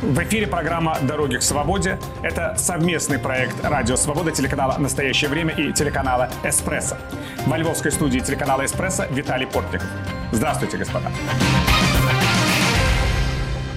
В эфире программа «Дороги к свободе». Это совместный проект «Радио Свобода», телеканала «Настоящее время» и телеканала «Эспрессо». Во львовской студии телеканала «Эспрессо» Виталий Портников. Здравствуйте, господа.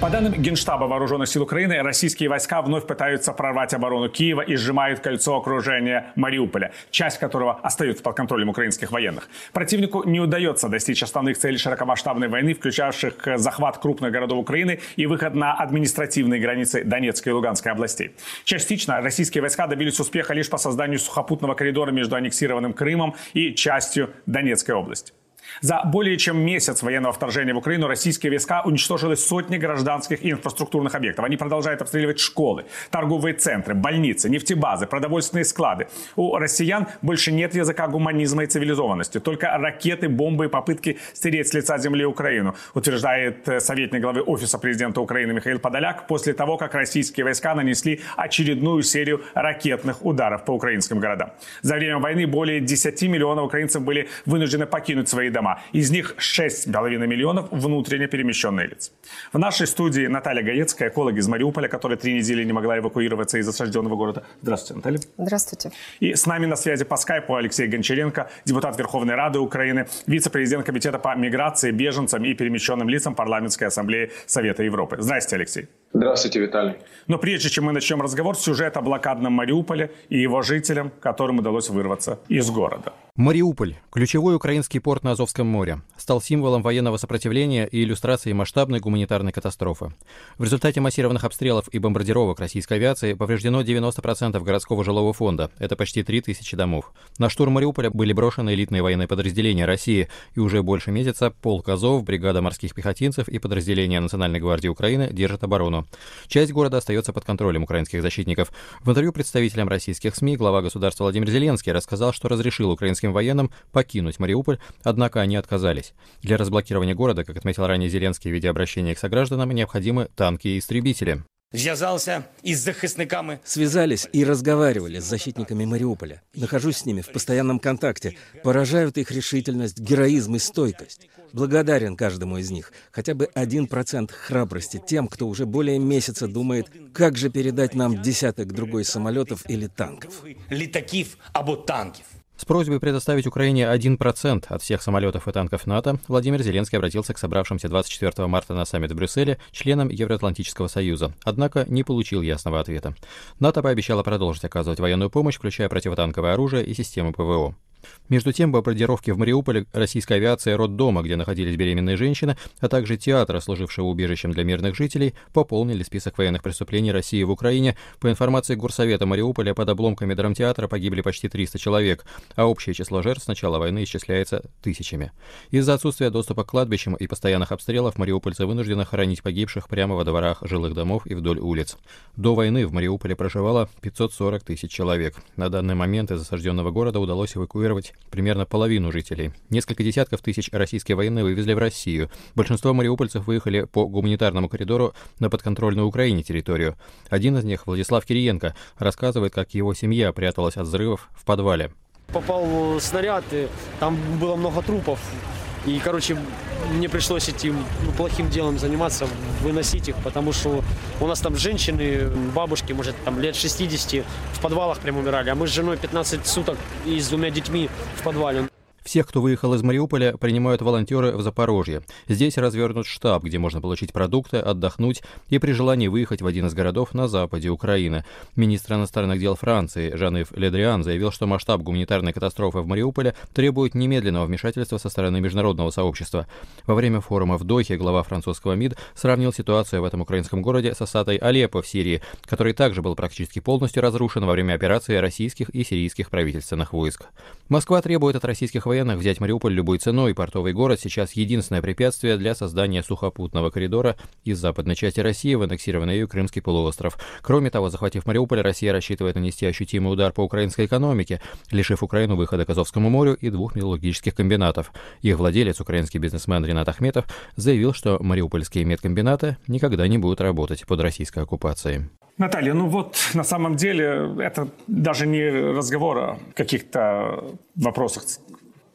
По данным Генштаба Вооруженных сил Украины, российские войска вновь пытаются прорвать оборону Киева и сжимают кольцо окружения Мариуполя, часть которого остается под контролем украинских военных. Противнику не удается достичь основных целей широкомасштабной войны, включавших захват крупных городов Украины и выход на административные границы Донецкой и Луганской областей. Частично российские войска добились успеха лишь по созданию сухопутного коридора между аннексированным Крымом и частью Донецкой области. За более чем месяц военного вторжения в Украину российские войска уничтожили сотни гражданских и инфраструктурных объектов. Они продолжают обстреливать школы, торговые центры, больницы, нефтебазы, продовольственные склады. У россиян больше нет языка гуманизма и цивилизованности. Только ракеты, бомбы и попытки стереть с лица земли Украину, утверждает э, советник главы Офиса президента Украины Михаил Подоляк после того, как российские войска нанесли очередную серию ракетных ударов по украинским городам. За время войны более 10 миллионов украинцев были вынуждены покинуть свои дома дома. Из них 6,5 миллионов внутренне перемещенные лица. В нашей студии Наталья Гаецкая, эколог из Мариуполя, которая три недели не могла эвакуироваться из осажденного города. Здравствуйте, Наталья. Здравствуйте. И с нами на связи по скайпу Алексей Гончаренко, депутат Верховной Рады Украины, вице-президент Комитета по миграции, беженцам и перемещенным лицам Парламентской ассамблеи Совета Европы. Здравствуйте, Алексей. Здравствуйте, Виталий. Но прежде чем мы начнем разговор, сюжет о блокадном Мариуполе и его жителям, которым удалось вырваться из города. Мариуполь, ключевой украинский порт на Азовском море, стал символом военного сопротивления и иллюстрацией масштабной гуманитарной катастрофы. В результате массированных обстрелов и бомбардировок российской авиации повреждено 90% городского жилого фонда, это почти 3000 домов. На штурм Мариуполя были брошены элитные военные подразделения России, и уже больше месяца полк Азов, бригада морских пехотинцев и подразделения Национальной гвардии Украины держат оборону. Часть города остается под контролем украинских защитников. В интервью представителям российских СМИ глава государства Владимир Зеленский рассказал, что разрешил украинским военным покинуть Мариуполь, однако они отказались. Для разблокирования города, как отметил ранее Зеленский в виде обращения к согражданам, необходимы танки и истребители. Связался и с захисниками. Связались и разговаривали с защитниками Мариуполя. Нахожусь с ними в постоянном контакте. Поражают их решительность, героизм и стойкость. Благодарен каждому из них. Хотя бы один процент храбрости тем, кто уже более месяца думает, как же передать нам десяток другой самолетов или танков. Літаків або танків. С просьбой предоставить Украине 1% от всех самолетов и танков НАТО Владимир Зеленский обратился к собравшимся 24 марта на саммит в Брюсселе членам Евроатлантического союза, однако не получил ясного ответа. НАТО пообещало продолжить оказывать военную помощь, включая противотанковое оружие и системы ПВО. Между тем, бомбардировки в Мариуполе российская авиация роддома, где находились беременные женщины, а также театра, служившего убежищем для мирных жителей, пополнили список военных преступлений России в Украине. По информации Горсовета Мариуполя, под обломками драмтеатра погибли почти 300 человек, а общее число жертв с начала войны исчисляется тысячами. Из-за отсутствия доступа к кладбищам и постоянных обстрелов мариупольцы вынуждены хоронить погибших прямо во дворах жилых домов и вдоль улиц. До войны в Мариуполе проживало 540 тысяч человек. На данный момент из осажденного города удалось эвакуировать эвакуировать примерно половину жителей. Несколько десятков тысяч российские военные вывезли в Россию. Большинство мариупольцев выехали по гуманитарному коридору на подконтрольную Украине территорию. Один из них, Владислав Кириенко, рассказывает, как его семья пряталась от взрывов в подвале. Попал снаряд, и там было много трупов. И, короче, мне пришлось этим ну, плохим делом заниматься, выносить их, потому что у нас там женщины, бабушки, может, там лет 60 в подвалах прям умирали, а мы с женой 15 суток и с двумя детьми в подвале. Всех, кто выехал из Мариуполя, принимают волонтеры в Запорожье. Здесь развернут штаб, где можно получить продукты, отдохнуть и при желании выехать в один из городов на западе Украины. Министр иностранных дел Франции Жан-Ив Ледриан заявил, что масштаб гуманитарной катастрофы в Мариуполе требует немедленного вмешательства со стороны международного сообщества. Во время форума в Дохе глава французского МИД сравнил ситуацию в этом украинском городе с осадой Алеппо в Сирии, который также был практически полностью разрушен во время операции российских и сирийских правительственных войск. Москва требует от российских военных взять Мариуполь любой ценой. Портовый город сейчас единственное препятствие для создания сухопутного коридора из западной части России в аннексированный ее Крымский полуостров. Кроме того, захватив Мариуполь, Россия рассчитывает нанести ощутимый удар по украинской экономике, лишив Украину выхода к Азовскому морю и двух металлургических комбинатов. Их владелец, украинский бизнесмен Ренат Ахметов, заявил, что мариупольские медкомбинаты никогда не будут работать под российской оккупацией. Наталья, ну вот на самом деле это даже не разговор о каких-то вопросах,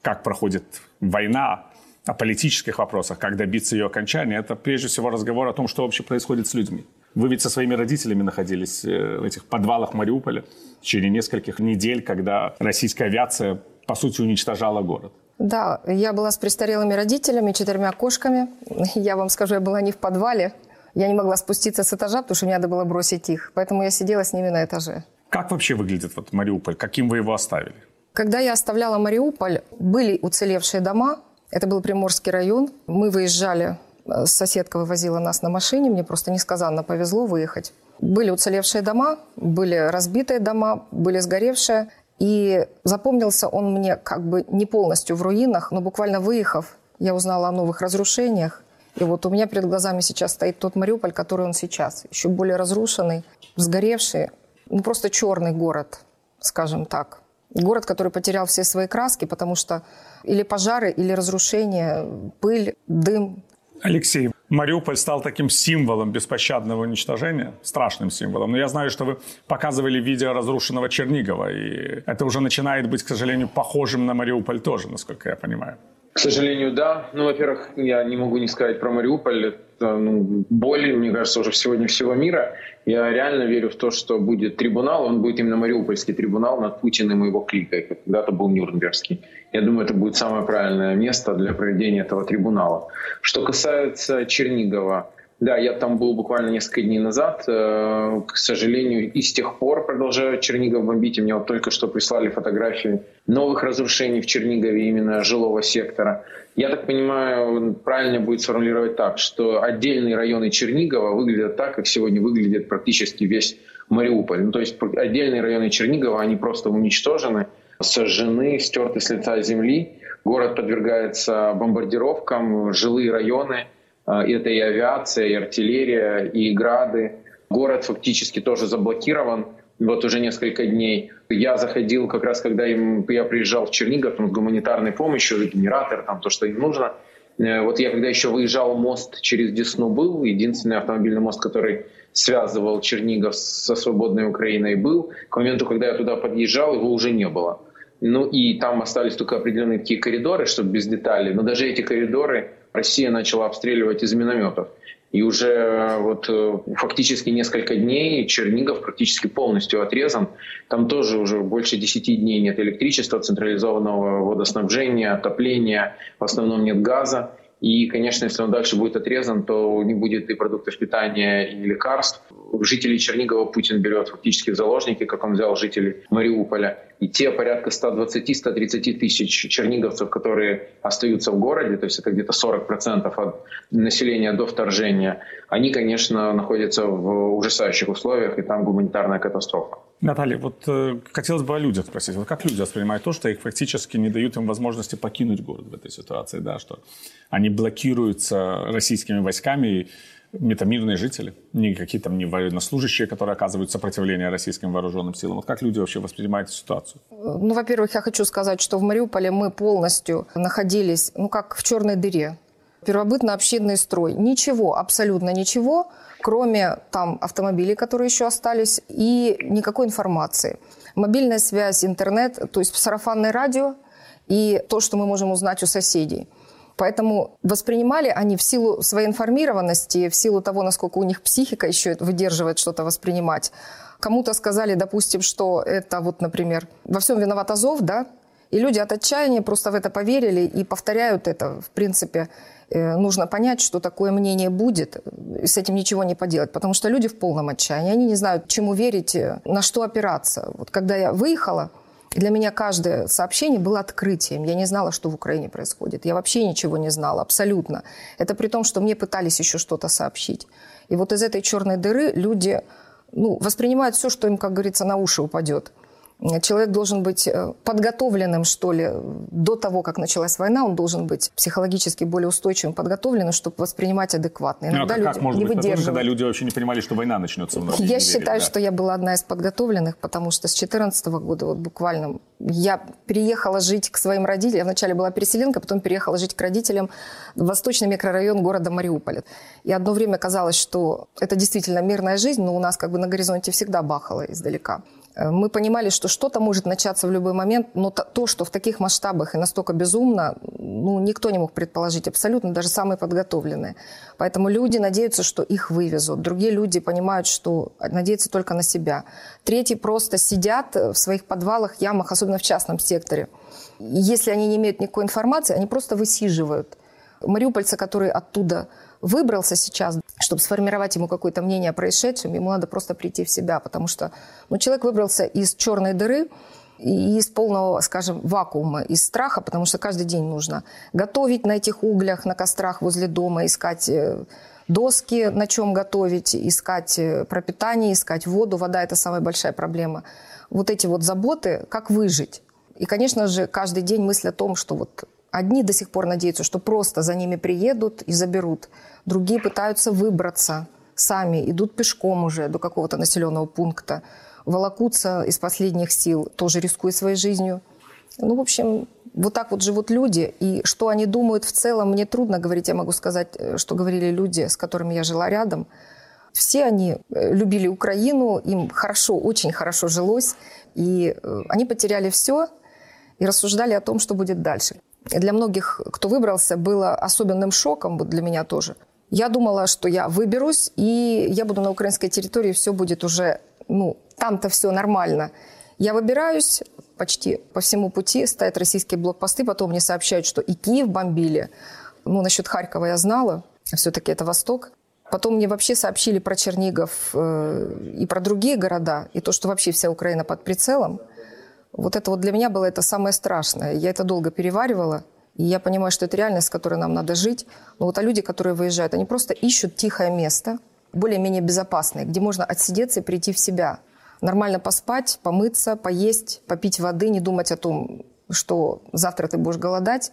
как проходит война, о политических вопросах, как добиться ее окончания. Это прежде всего разговор о том, что вообще происходит с людьми. Вы ведь со своими родителями находились э, в этих подвалах Мариуполя в течение нескольких недель, когда российская авиация, по сути, уничтожала город. Да, я была с престарелыми родителями, четырьмя кошками. Я вам скажу, я была не в подвале. Я не могла спуститься с этажа, потому что мне надо было бросить их. Поэтому я сидела с ними на этаже. Как вообще выглядит вот Мариуполь? Каким вы его оставили? Когда я оставляла Мариуполь, были уцелевшие дома. Это был Приморский район. Мы выезжали, э, соседка вывозила нас на машине. Мне просто несказанно повезло выехать. Были уцелевшие дома, были разбитые дома, были сгоревшие. И запомнился он мне как бы не полностью в руинах, но буквально выехав, я узнала о новых разрушениях. И вот у меня перед глазами сейчас стоит тот Мариуполь, который он сейчас. Еще более разрушенный, сгоревший, ну просто черный город, скажем так. Город, который потерял все свои краски, потому что или пожары, или разрушения, пыль, дым. Алексей, Мариуполь стал таким символом беспощадного уничтожения, страшным символом. Но я знаю, что вы показывали видео разрушенного Чернигова, и это уже начинает быть, к сожалению, похожим на Мариуполь тоже, насколько я понимаю. К сожалению, да. Ну, во-первых, я не могу не сказать про Мариуполь. Это ну, боль, мне кажется, уже сегодня всего мира. Я реально верю в то, что будет трибунал. Он будет именно Мариупольский трибунал над Путиным и его кликой. Когда-то был Нюрнбергский. Я думаю, это будет самое правильное место для проведения этого трибунала. Что касается Чернигова, да, я там был буквально несколько дней назад. Э, к сожалению, и с тех пор продолжают Чернигов бомбить. И мне вот только что прислали фотографии новых разрушений в Чернигове, именно жилого сектора. Я так понимаю, правильно будет сформулировать так, что отдельные районы Чернигова выглядят так, как сегодня выглядит практически весь Мариуполь. Ну, то есть отдельные районы Чернигова, они просто уничтожены, сожжены, стерты с лица земли. Город подвергается бомбардировкам, жилые районы – это и авиация, и артиллерия, и грады. Город фактически тоже заблокирован вот уже несколько дней. Я заходил как раз, когда им, я приезжал в Чернигов там, с гуманитарной помощью, генератор, там то, что им нужно. Э, вот я когда еще выезжал, мост через Десну был, единственный автомобильный мост, который связывал Чернигов со свободной Украиной был. К моменту, когда я туда подъезжал, его уже не было. Ну и там остались только определенные такие коридоры, чтобы без деталей. Но даже эти коридоры Россия начала обстреливать из минометов. И уже э, вот э, фактически несколько дней Чернигов практически полностью отрезан. Там тоже уже больше 10 дней нет электричества, централизованного водоснабжения, отопления, в основном нет газа. И, конечно, если он дальше будет отрезан, то не будет и продуктов питания, и лекарств. Жителей Чернигова Путин берет фактически в заложники, как он взял жителей Мариуполя. И те порядка 120-130 тысяч черниговцев, которые остаются в городе, то есть это где-то 40% от населения до вторжения, они, конечно, находятся в ужасающих условиях, и там гуманитарная катастрофа. Наталья, вот э, хотелось бы о людях спросить. Вот как люди воспринимают то, что их фактически не дают им возможности покинуть город в этой ситуации, да, что они блокируются российскими войсками, и это мирные жители, не какие там не военнослужащие, которые оказывают сопротивление российским вооруженным силам. Вот как люди вообще воспринимают эту ситуацию? Ну, во-первых, я хочу сказать, что в Мариуполе мы полностью находились, ну, как в черной дыре. Первобытно-общинный строй. Ничего, абсолютно ничего – кроме там автомобилей, которые еще остались, и никакой информации. Мобильная связь, интернет, то есть сарафанное радио и то, что мы можем узнать у соседей. Поэтому воспринимали они в силу своей информированности, в силу того, насколько у них психика еще выдерживает что-то воспринимать. Кому-то сказали, допустим, что это вот, например, во всем виноват Азов, да, и люди от отчаяния просто в это поверили и повторяют это, в принципе, Э, нужно понять, что такое мнение будет, и с этим ничего не поделать, потому что люди в полном отчаянии, они не знают, чему верить, э, на что опираться. Вот когда я выехала, для меня каждое сообщение было открытием. Я не знала, что в Украине происходит. Я вообще ничего не знала, абсолютно. Это при том, что мне пытались еще что-то сообщить. И вот из этой черной дыры люди ну, воспринимают все, что им, как говорится, на уши упадет. Человек должен быть э, подготовленным, что ли, до того, как началась война, он должен быть психологически более устойчивым, подготовленным, чтобы воспринимать адекватно. Иногда ну, а как, люди может не быть выдерживают. когда люди вообще не понимали, что война начнется? Я считаю, да. что я была одна из подготовленных, потому что с 2014 года вот буквально я переехала жить к своим родителям. Я вначале была переселенка, потом переехала жить к родителям в восточный микрорайон города Мариуполя. И одно время казалось, что это действительно мирная жизнь, но у нас как бы на горизонте всегда бахало издалека. Э, мы понимали, что что-то может начаться в любой момент, но то, что в таких масштабах и настолько безумно, ну, никто не мог предположить, абсолютно, даже самые подготовленные. Поэтому люди надеются, что их вывезут. Другие люди понимают, что надеются только на себя. Третьи просто сидят в своих подвалах, ямах, особенно в частном секторе. Если они не имеют никакой информации, они просто высиживают. Мариупольцы, которые оттуда выбрался сейчас, чтобы сформировать ему какое-то мнение о происшедшем, ему надо просто прийти в себя, потому что ну, человек выбрался из черной дыры, и из полного, скажем, вакуума, из страха, потому что каждый день нужно готовить на этих углях, на кострах возле дома, искать э, доски, на чем готовить, искать э, пропитание, искать воду. Вода – это самая большая проблема. Вот эти вот заботы, как выжить. И, конечно же, каждый день мысль о том, что вот Одни до сих пор надеются, что просто за ними приедут и заберут. Другие пытаются выбраться сами, идут пешком уже до какого-то населенного пункта, волокутся из последних сил, тоже рискуя своей жизнью. Ну, в общем, вот так вот живут люди. И что они думают в целом, мне трудно говорить. Я могу сказать, э, что говорили люди, с которыми я жила рядом. Все они э, любили Украину, им хорошо, очень хорошо жилось. И э, они потеряли все и рассуждали о том, что будет дальше для многих, кто выбрался, было особенным шоком, вот для меня тоже. Я думала, что я выберусь, и я буду на украинской территории, все будет уже, ну, там-то все нормально. Я выбираюсь, почти по всему пути стоят российские блокпосты, потом мне сообщают, что и Киев бомбили. Ну, насчет Харькова я знала, все-таки это Восток. Потом мне вообще сообщили про Чернигов э, и про другие города, и то, что вообще вся Украина под прицелом – вот это вот для меня было это самое страшное. Я это долго переваривала. И я понимаю, что это реальность, с которой нам надо жить. Но вот а люди, которые выезжают, они просто ищут тихое место, более-менее безопасное, где можно отсидеться и прийти в себя. Нормально поспать, помыться, поесть, попить воды, не думать о том, что завтра ты будешь голодать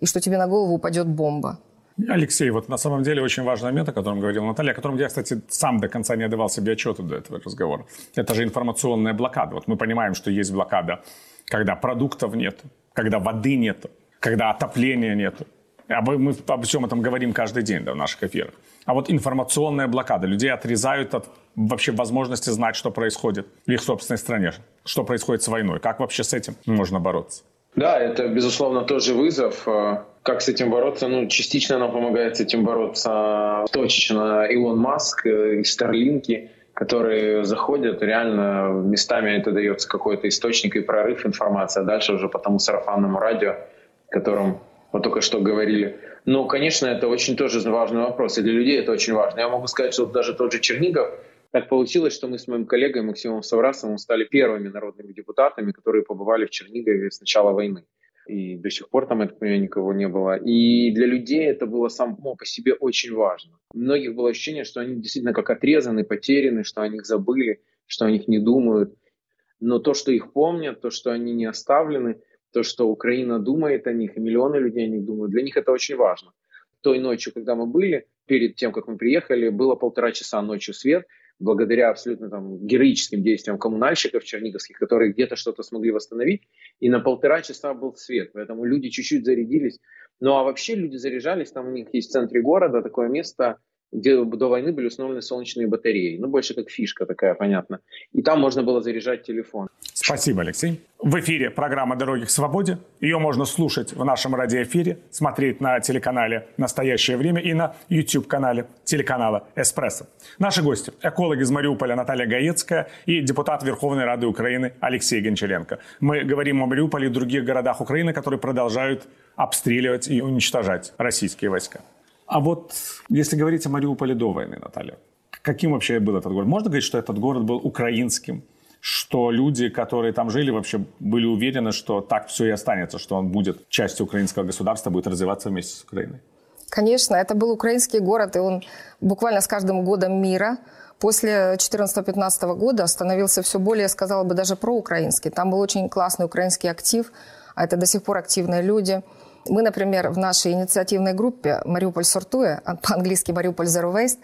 и что тебе на голову упадет бомба. Алексей, вот на самом деле очень важный момент, о котором говорила Наталья, о котором я, кстати, сам до конца не отдавал себе отчета до этого разговора. Это же информационная блокада. Вот мы понимаем, что есть блокада, когда продуктов нет, когда воды нет, когда отопления нет. Мы обо всем этом говорим каждый день да, в наших эфирах. А вот информационная блокада. Людей отрезают от вообще возможности знать, что происходит в их собственной стране. Что происходит с войной. Как вообще с этим можно бороться? Да, это, безусловно, тоже вызов. А, как с этим бороться? Ну, частично нам помогает с этим бороться точечно Илон Маск э, и Старлинки, которые заходят, реально местами это дается какой-то источник и прорыв информации, а дальше уже по тому сарафанному радио, о котором мы только что говорили. Но, конечно, это очень тоже важный вопрос, и для людей это очень важно. Я могу сказать, что даже тот же Чернигов, так получилось, что мы с моим коллегой Максимом Саврасовым стали первыми народными депутатами, которые побывали в Чернигове с начала войны и до сих пор там, я так понимаю, никого не было. И для людей это было само по себе очень важно. У многих было ощущение, что они действительно как отрезаны, потеряны, что о них забыли, что о них не думают. Но то, что их помнят, то, что они не оставлены, то, что Украина думает о них, и миллионы людей о них думают, для них это очень важно. Той ночью, когда мы были, перед тем, как мы приехали, было полтора часа ночью свет – благодаря абсолютно там, героическим действиям коммунальщиков черниговских, которые где-то что-то смогли восстановить, и на полтора часа был свет, поэтому люди чуть-чуть зарядились. Ну а вообще люди заряжались, там у них есть в центре города такое место, где до войны были установлены солнечные батареи. Ну, больше как фишка такая, понятно. И там можно было заряжать телефон. Спасибо, Алексей. В эфире программа «Дороги к свободе». Ее можно слушать в нашем радиоэфире, смотреть на телеканале «Настоящее время» и на YouTube-канале телеканала «Эспрессо». Наши гости – эколог из Мариуполя Наталья Гаецкая и депутат Верховной Рады Украины Алексей Гончаренко. Мы говорим о Мариуполе и других городах Украины, которые продолжают обстреливать и уничтожать российские войска. А вот если говорить о Мариуполе до войны, Наталья, каким вообще был этот город? Можно говорить, что этот город был украинским? Что люди, которые там жили, вообще были уверены, что так все и останется, что он будет частью украинского государства, будет развиваться вместе с Украиной? Конечно, это был украинский город, и он буквально с каждым годом мира после 2014-2015 года становился все более, сказала бы, даже проукраинский. Там был очень классный украинский актив, а это до сих пор активные люди – мы, например, в нашей инициативной группе «Мариуполь сортуя», по-английски «Мариуполь Zero Waste»,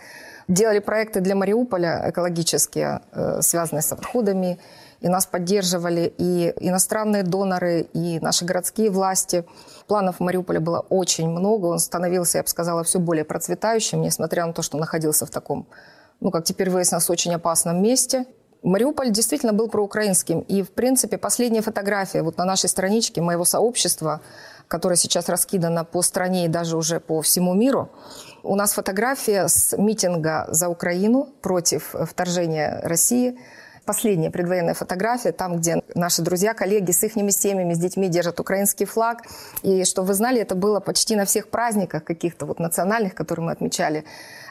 делали проекты для Мариуполя экологические, э, связанные с отходами, и нас поддерживали и иностранные доноры, и наши городские власти. Планов в Мариуполе было очень много, он становился, я бы сказала, все более процветающим, несмотря на то, что находился в таком, ну, как теперь выяснилось, очень опасном месте. Мариуполь действительно был проукраинским. И, в принципе, последняя фотография вот на нашей страничке моего сообщества, которая сейчас раскидана по стране и даже уже по всему миру, у нас фотография с митинга за Украину против вторжения России – последняя предвоенная фотография, там, где наши друзья, коллеги с их семьями, с детьми держат украинский флаг. И, что вы знали, это было почти на всех праздниках каких-то вот национальных, которые мы отмечали.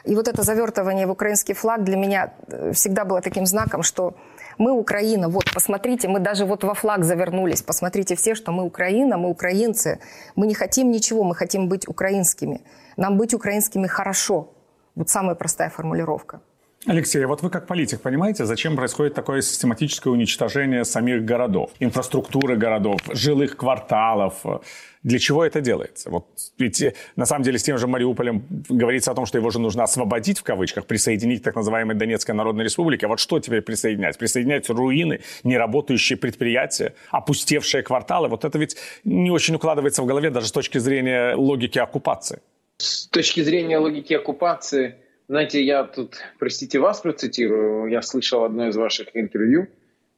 И вот это завертывание в украинский флаг для меня э, всегда было таким знаком, что мы Украина, вот, посмотрите, мы даже вот во флаг завернулись, посмотрите все, что мы Украина, мы украинцы, мы не хотим ничего, мы хотим быть украинскими. Нам быть украинскими хорошо. Вот самая простая формулировка. Алексей, вот вы как политик понимаете, зачем происходит такое систематическое уничтожение самих городов, инфраструктуры городов, жилых кварталов? Для чего это делается? Вот ведь э, на самом деле с тем же Мариуполем говорится о том, что его же нужно освободить в кавычках, присоединить к так называемой Донецкой Народной Республике. А вот что теперь присоединять? Присоединять руины, неработающие предприятия, опустевшие кварталы. Вот это ведь не очень укладывается в голове даже с точки зрения логики оккупации. С точки зрения логики оккупации – знаете, я тут, простите, вас процитирую. Я слышал одно из ваших интервью,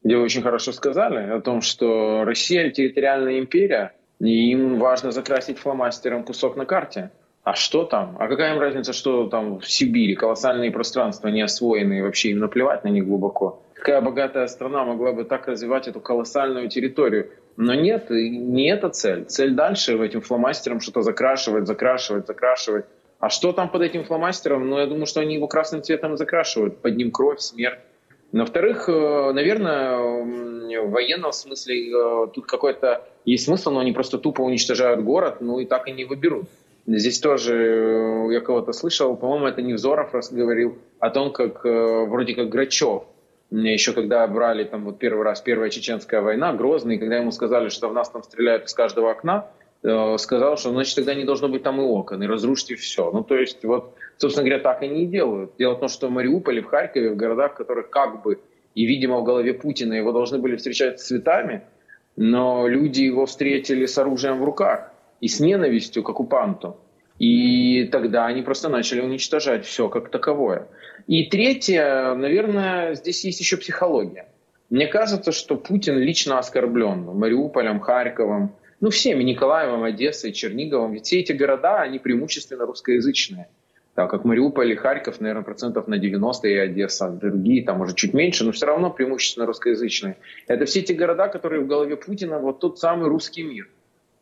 где вы очень хорошо сказали о том, что Россия территориальная империя, и им важно закрасить фломастером кусок на карте. А что там? А какая им разница, что там в Сибири? Колоссальные пространства не освоенные, вообще им наплевать на них глубоко. Какая богатая страна могла бы так развивать эту колоссальную территорию? Но нет, не эта цель. Цель дальше этим фломастером что-то закрашивать, закрашивать, закрашивать. А что там под этим фломастером? Ну, я думаю, что они его красным цветом закрашивают. Под ним кровь, смерть. Во-вторых, э, наверное, в военном смысле э, тут какой-то есть смысл, но они просто тупо уничтожают город, ну и так и не выберут. Здесь тоже э, я кого-то слышал, по-моему, это Невзоров говорил о том, как вроде как Грачев, еще когда брали там вот первый раз, первая чеченская война, Грозный, когда ему сказали, что в нас там стреляют из каждого окна, сказал, что значит тогда не должно быть там и окон, и разрушите все. Ну, то есть, вот, собственно говоря, так они и делают. Дело в том, что в Мариуполе, в Харькове, в городах, в которых как бы, и, видимо, в голове Путина его должны были встречать с цветами, но люди его встретили с оружием в руках и с ненавистью к оккупанту. И тогда они просто начали уничтожать все как таковое. И третье, наверное, здесь есть еще психология. Мне кажется, что Путин лично оскорблен Мариуполем, Харьковом, ну, всеми, Николаевым, Одессой, Черниговым. Ведь все эти города, они преимущественно русскоязычные. Так как Мариуполь и Харьков, наверное, процентов на 90, и Одесса, другие, там, может, чуть меньше, но все равно преимущественно русскоязычные. Это все эти города, которые в голове Путина, вот тот самый русский мир.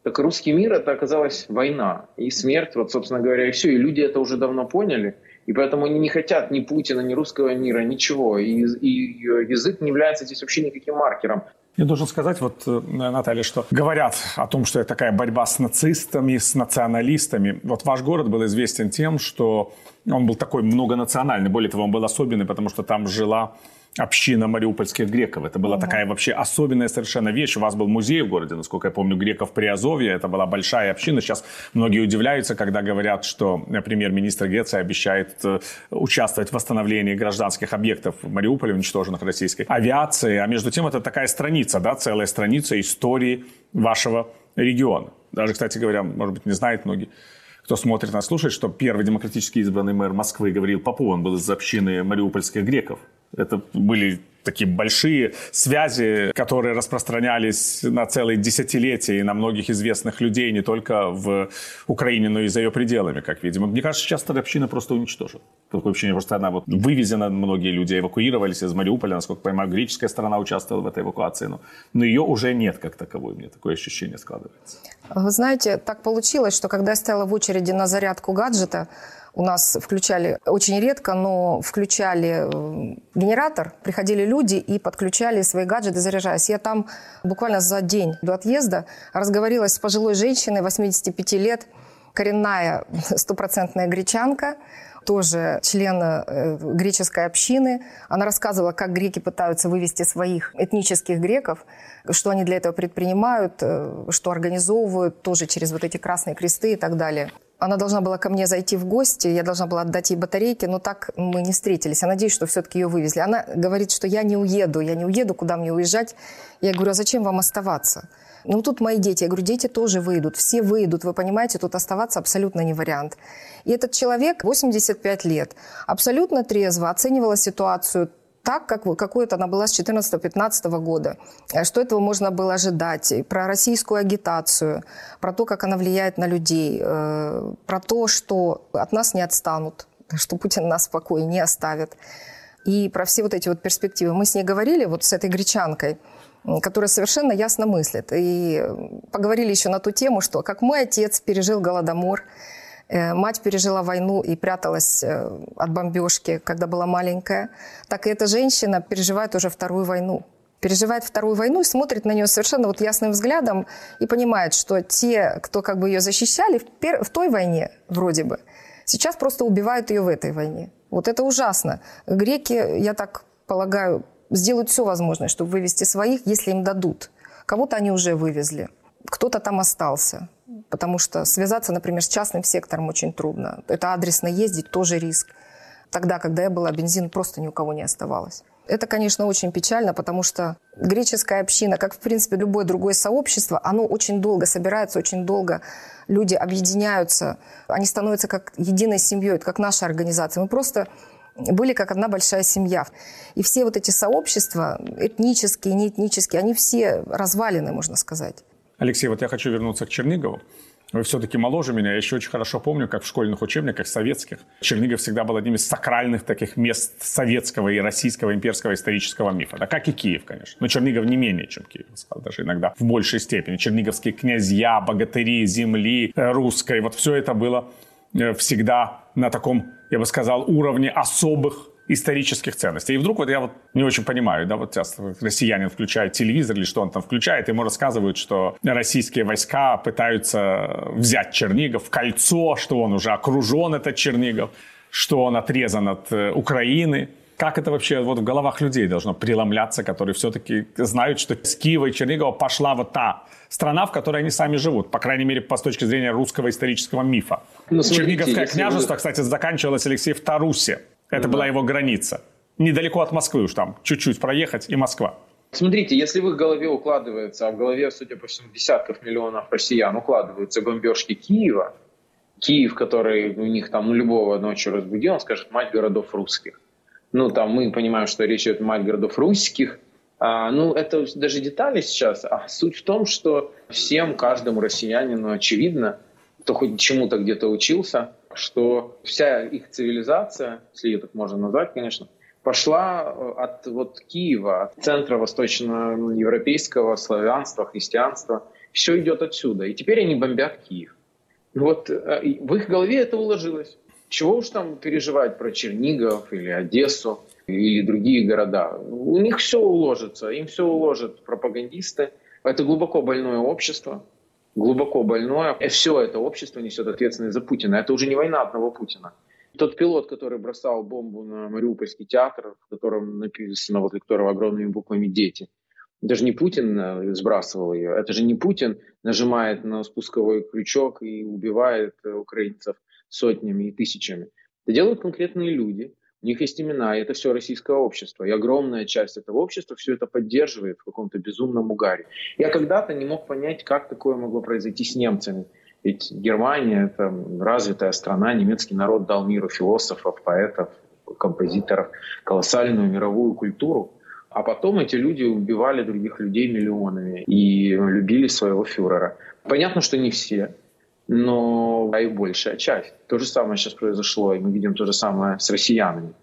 Так русский мир это оказалась война и смерть, вот, собственно говоря, и все. И люди это уже давно поняли. И поэтому они не хотят ни Путина, ни русского мира, ничего. И, и язык не является здесь вообще никаким маркером. Я должен сказать, вот, э, Наталья, что говорят о том, что это такая борьба с нацистами, с националистами. Вот ваш город был известен тем, что он был такой многонациональный. Более того, он был особенный, потому что там жила община мариупольских греков. Это была ага. такая вообще особенная совершенно вещь. У вас был музей в городе, насколько я помню, греков при Азовье. Это была большая община. Сейчас многие удивляются, когда говорят, что премьер-министр Греции обещает э, участвовать в восстановлении гражданских объектов в Мариуполе, уничтоженных российской авиацией. А между тем это такая страница, да, целая страница истории вашего региона. Даже, кстати говоря, может быть, не знают многие кто смотрит нас, слушает, что первый демократически избранный мэр Москвы Гавриил Попов, он был из общины мариупольских греков. Это были такие большие связи, которые распространялись на целые десятилетия и на многих известных людей не только в Украине, но и за ее пределами, как видимо. Мне кажется, сейчас эта община просто уничтожена. Такое ощущение, просто она вот вывезена, многие люди эвакуировались из Мариуполя, насколько я понимаю, греческая сторона участвовала в этой эвакуации, но, но ее уже нет как таковой, мне такое ощущение складывается. Вы знаете, так получилось, что когда я стояла в очереди на зарядку гаджета, у нас включали очень редко, но включали э, генератор, приходили люди и подключали свои гаджеты, заряжаясь. Я там буквально за день до отъезда разговорилась с пожилой женщиной 85 лет, коренная стопроцентная гречанка, тоже член э, греческой общины. Она рассказывала, как греки пытаются вывести своих этнических греков, что они для этого предпринимают, э, что организовывают тоже через вот эти красные кресты и так далее. Она должна была ко мне зайти в гости, я должна была отдать ей батарейки, но так мы не встретились. Я надеюсь, что все-таки ее вывезли. Она говорит, что я не уеду, я не уеду, куда мне уезжать. Я говорю, а зачем вам оставаться? Ну, тут мои дети. Я говорю, дети тоже выйдут, все выйдут, вы понимаете, тут оставаться абсолютно не вариант. И этот человек, 85 лет, абсолютно трезво оценивала ситуацию так, как какой-то она была с 14-15 года. Э, что этого можно было ожидать? Про российскую агитацию, про то, как она влияет на людей, э, про то, что от нас не отстанут, что Путин нас в покое не оставит. И про все вот эти вот перспективы. Мы с ней говорили, вот с этой гречанкой, которая совершенно ясно мыслит. И поговорили еще на ту тему, что как мой отец пережил Голодомор, Э, мать пережила войну и пряталась э, от бомбежки, когда была маленькая. Так и эта женщина переживает уже вторую войну. Переживает вторую войну и смотрит на нее совершенно вот ясным взглядом и понимает, что те, кто как бы ее защищали в, пер... в той войне вроде бы, сейчас просто убивают ее в этой войне. Вот это ужасно. Греки, я так полагаю, сделают все возможное, чтобы вывести своих, если им дадут. Кого-то они уже вывезли, кто-то там остался потому что связаться, например, с частным сектором очень трудно. Это адресно ездить тоже риск. Тогда, когда я была, бензин просто ни у кого не оставалось. Это, конечно, очень печально, потому что греческая община, как, в принципе, любое другое сообщество, оно очень долго собирается, очень долго люди объединяются, они становятся как единой семьей, как наша организация. Мы просто были как одна большая семья. И все вот эти сообщества, этнические, неэтнические, они все развалены, можно сказать. Алексей, вот я хочу вернуться к Чернигову. Вы все-таки моложе меня. Я еще очень хорошо помню, как в школьных учебниках советских Чернигов всегда был одним из сакральных таких мест советского и российского имперского исторического мифа. Да, как и Киев, конечно. Но Чернигов не менее, чем Киев, сказал, даже иногда в большей степени. Черниговские князья, богатыри, земли э, русской. Вот все это было э, всегда на таком, я бы сказал, уровне особых исторических ценностей. И вдруг вот я вот не очень понимаю, да, вот часто россиянин включает телевизор или что он там включает, ему рассказывают, что российские войска пытаются взять Чернигов в кольцо, что он уже окружен, этот Чернигов, что он отрезан от э, Украины. Как это вообще вот в головах людей должно преломляться, которые все-таки знают, что с Киева и Чернигова пошла вот та страна, в которой они сами живут, по крайней мере, по с точки зрения русского исторического мифа. Ну, смотрите, Черниговское княжество, вы... кстати, заканчивалось Алексей в Тарусе. Это да. была его граница. Недалеко от Москвы уж там, чуть-чуть проехать и Москва. Смотрите, если в их голове укладывается, а в голове, судя по всему, десятков миллионов россиян укладываются бомбежки Киева, Киев, который у них там ну, любого ночью разбудил, он скажет «мать городов русских». Ну, там мы понимаем, что речь идет «мать городов русских», а, ну, это даже детали сейчас, а суть в том, что всем, каждому россиянину очевидно, кто хоть чему-то где-то учился, что вся их цивилизация, если ее так можно назвать, конечно, пошла э, от вот Киева, от центра восточноевропейского славянства, христианства. Все идет отсюда. И теперь они бомбят Киев. Вот э, в их голове это уложилось. Чего уж там переживать про Чернигов или Одессу или другие города. У них все уложится, им все уложат пропагандисты. Это глубоко больное общество, глубоко больное. И все это общество несет ответственность за Путина. Это уже не война одного Путина. Тот пилот, который бросал бомбу на Мариупольский театр, в котором написано, возле которого огромными буквами «Дети», это же не Путин э, сбрасывал ее, это же не Путин нажимает на спусковой крючок и убивает э, украинцев сотнями и тысячами. Это делают конкретные люди, у них есть имена, и это все российское общество. И огромная часть этого общества все это поддерживает в каком-то безумном угаре. Я когда-то не мог понять, как такое могло произойти с немцами. Ведь Германия — это развитая страна, немецкий народ дал миру философов, поэтов, композиторов, колоссальную мировую культуру. А потом эти люди убивали других людей миллионами и любили своего фюрера. Понятно, что не все но и большая часть. То же самое сейчас произошло, и мы видим то же самое с россиянами.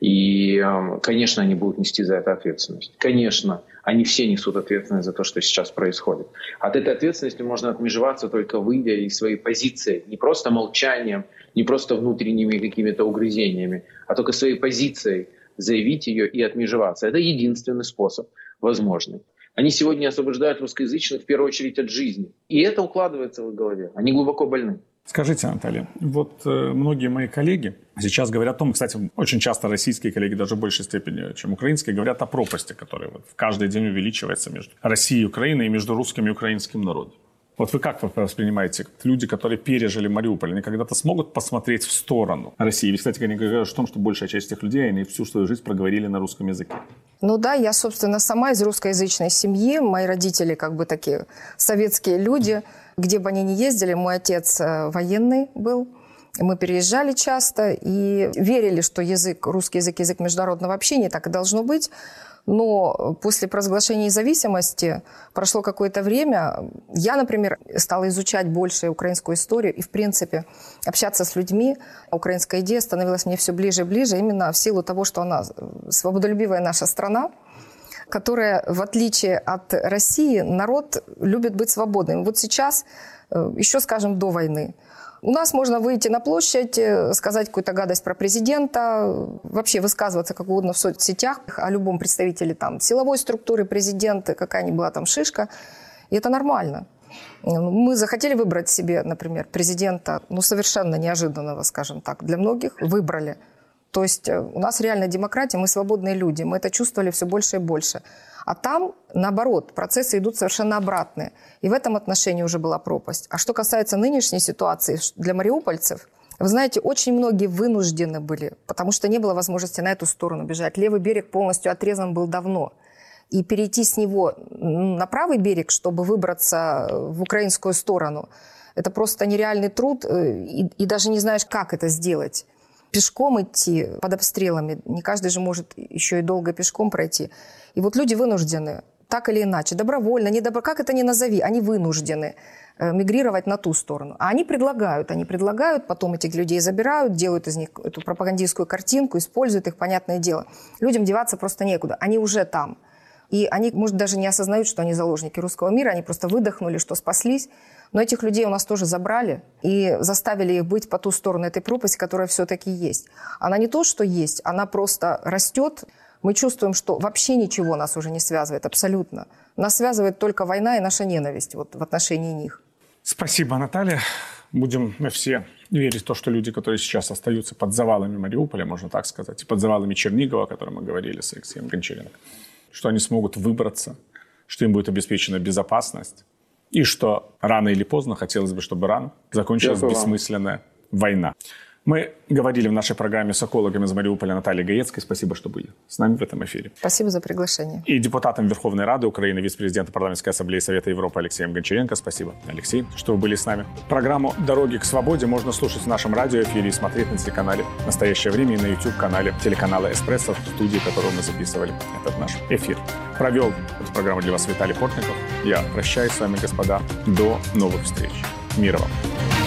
И, эм, конечно, они будут нести за это ответственность. Конечно, они все несут ответственность за то, что сейчас происходит. От этой ответственности можно отмежеваться только выйдя из своей позиции. Не просто молчанием, не просто внутренними какими-то угрызениями, а только своей позицией заявить ее и отмежеваться. Это единственный способ возможный. Они сегодня освобождают русскоязычных в первую очередь от жизни. И это укладывается в их голове. Они глубоко больны. Скажите, Наталья, вот э, многие мои коллеги сейчас говорят о том, кстати, очень часто российские коллеги, даже в большей степени, чем украинские, говорят о пропасти, которая вот в каждый день увеличивается между Россией и Украиной и между русским и украинским народом. Вот вы как воспринимаете люди, которые пережили Мариуполь, они когда-то смогут посмотреть в сторону России? Ведь, кстати, они говорят о том, что большая часть этих людей, они всю свою жизнь проговорили на русском языке. Ну да, я, собственно, сама из русскоязычной семьи. Мои родители как бы такие советские люди. Где бы они ни ездили, мой отец э, военный был. Мы переезжали часто и верили, что язык, русский язык, язык международного общения, так и должно быть. Но после провозглашения независимости прошло какое-то время. Я, например, стала изучать больше украинскую историю и, в принципе, общаться с людьми. Украинская идея становилась мне все ближе и ближе именно в силу того, что она свободолюбивая наша страна, которая, в отличие от России, народ любит быть свободным. Вот сейчас, э, еще, скажем, до войны, у нас можно выйти на площадь, э, сказать какую-то гадость про президента, вообще высказываться как угодно в соцсетях о любом представителе там, силовой структуры президента, какая ни была там шишка. И это нормально. Мы захотели выбрать себе, например, президента, ну, совершенно неожиданного, скажем так, для многих, выбрали. То есть э, у нас реально демократия, мы свободные люди, мы это чувствовали все больше и больше. А там, наоборот, процессы идут совершенно обратные. И в этом отношении уже была пропасть. А что касается нынешней ситуации для мариупольцев, вы знаете, очень многие вынуждены были, потому что не было возможности на эту сторону бежать. Левый берег полностью отрезан был давно. И перейти с него на правый берег, чтобы выбраться в украинскую сторону, это просто нереальный труд, э, и, и даже не знаешь, как это сделать. Пешком идти под обстрелами, не каждый же может еще и долго пешком пройти. И вот люди вынуждены, так или иначе, добровольно, не добро, как это ни назови, они вынуждены э, мигрировать на ту сторону. А они предлагают, они предлагают, потом этих людей забирают, делают из них эту пропагандистскую картинку, используют их, понятное дело. Людям деваться просто некуда, они уже там. И они, может, даже не осознают, что они заложники русского мира, они просто выдохнули, что спаслись. Но этих людей у нас тоже забрали и заставили их быть по ту сторону этой пропасти, которая все-таки есть. Она не то, что есть, она просто растет, мы чувствуем, что вообще ничего нас уже не связывает, абсолютно. Нас связывает только война и наша ненависть вот, в отношении них. Спасибо, Наталья. Будем мы все верить в то, что люди, которые сейчас остаются под завалами Мариуполя, можно так сказать, и под завалами Чернигова, о котором мы говорили с Алексеем Гончаренко, что они смогут выбраться, что им будет обеспечена безопасность, и что рано или поздно, хотелось бы, чтобы рано, закончилась бессмысленная война. Мы говорили в нашей программе с экологами из Мариуполя Натальей Гаецкой. Спасибо, что были с нами в этом эфире. Спасибо за приглашение. И депутатам Верховной Рады Украины, вице-президента парламентской ассамблеи Совета Европы Алексеем Гончаренко. Спасибо, Алексей, что вы были с нами. Программу «Дороги к свободе» можно слушать в нашем радиоэфире и смотреть на телеканале «Настоящее время» и на YouTube-канале телеканала «Эспрессо», в студии которого мы записывали этот наш эфир. Провел эту программу для вас Виталий Портников. Я прощаюсь с вами, господа. До новых встреч. Мира вам.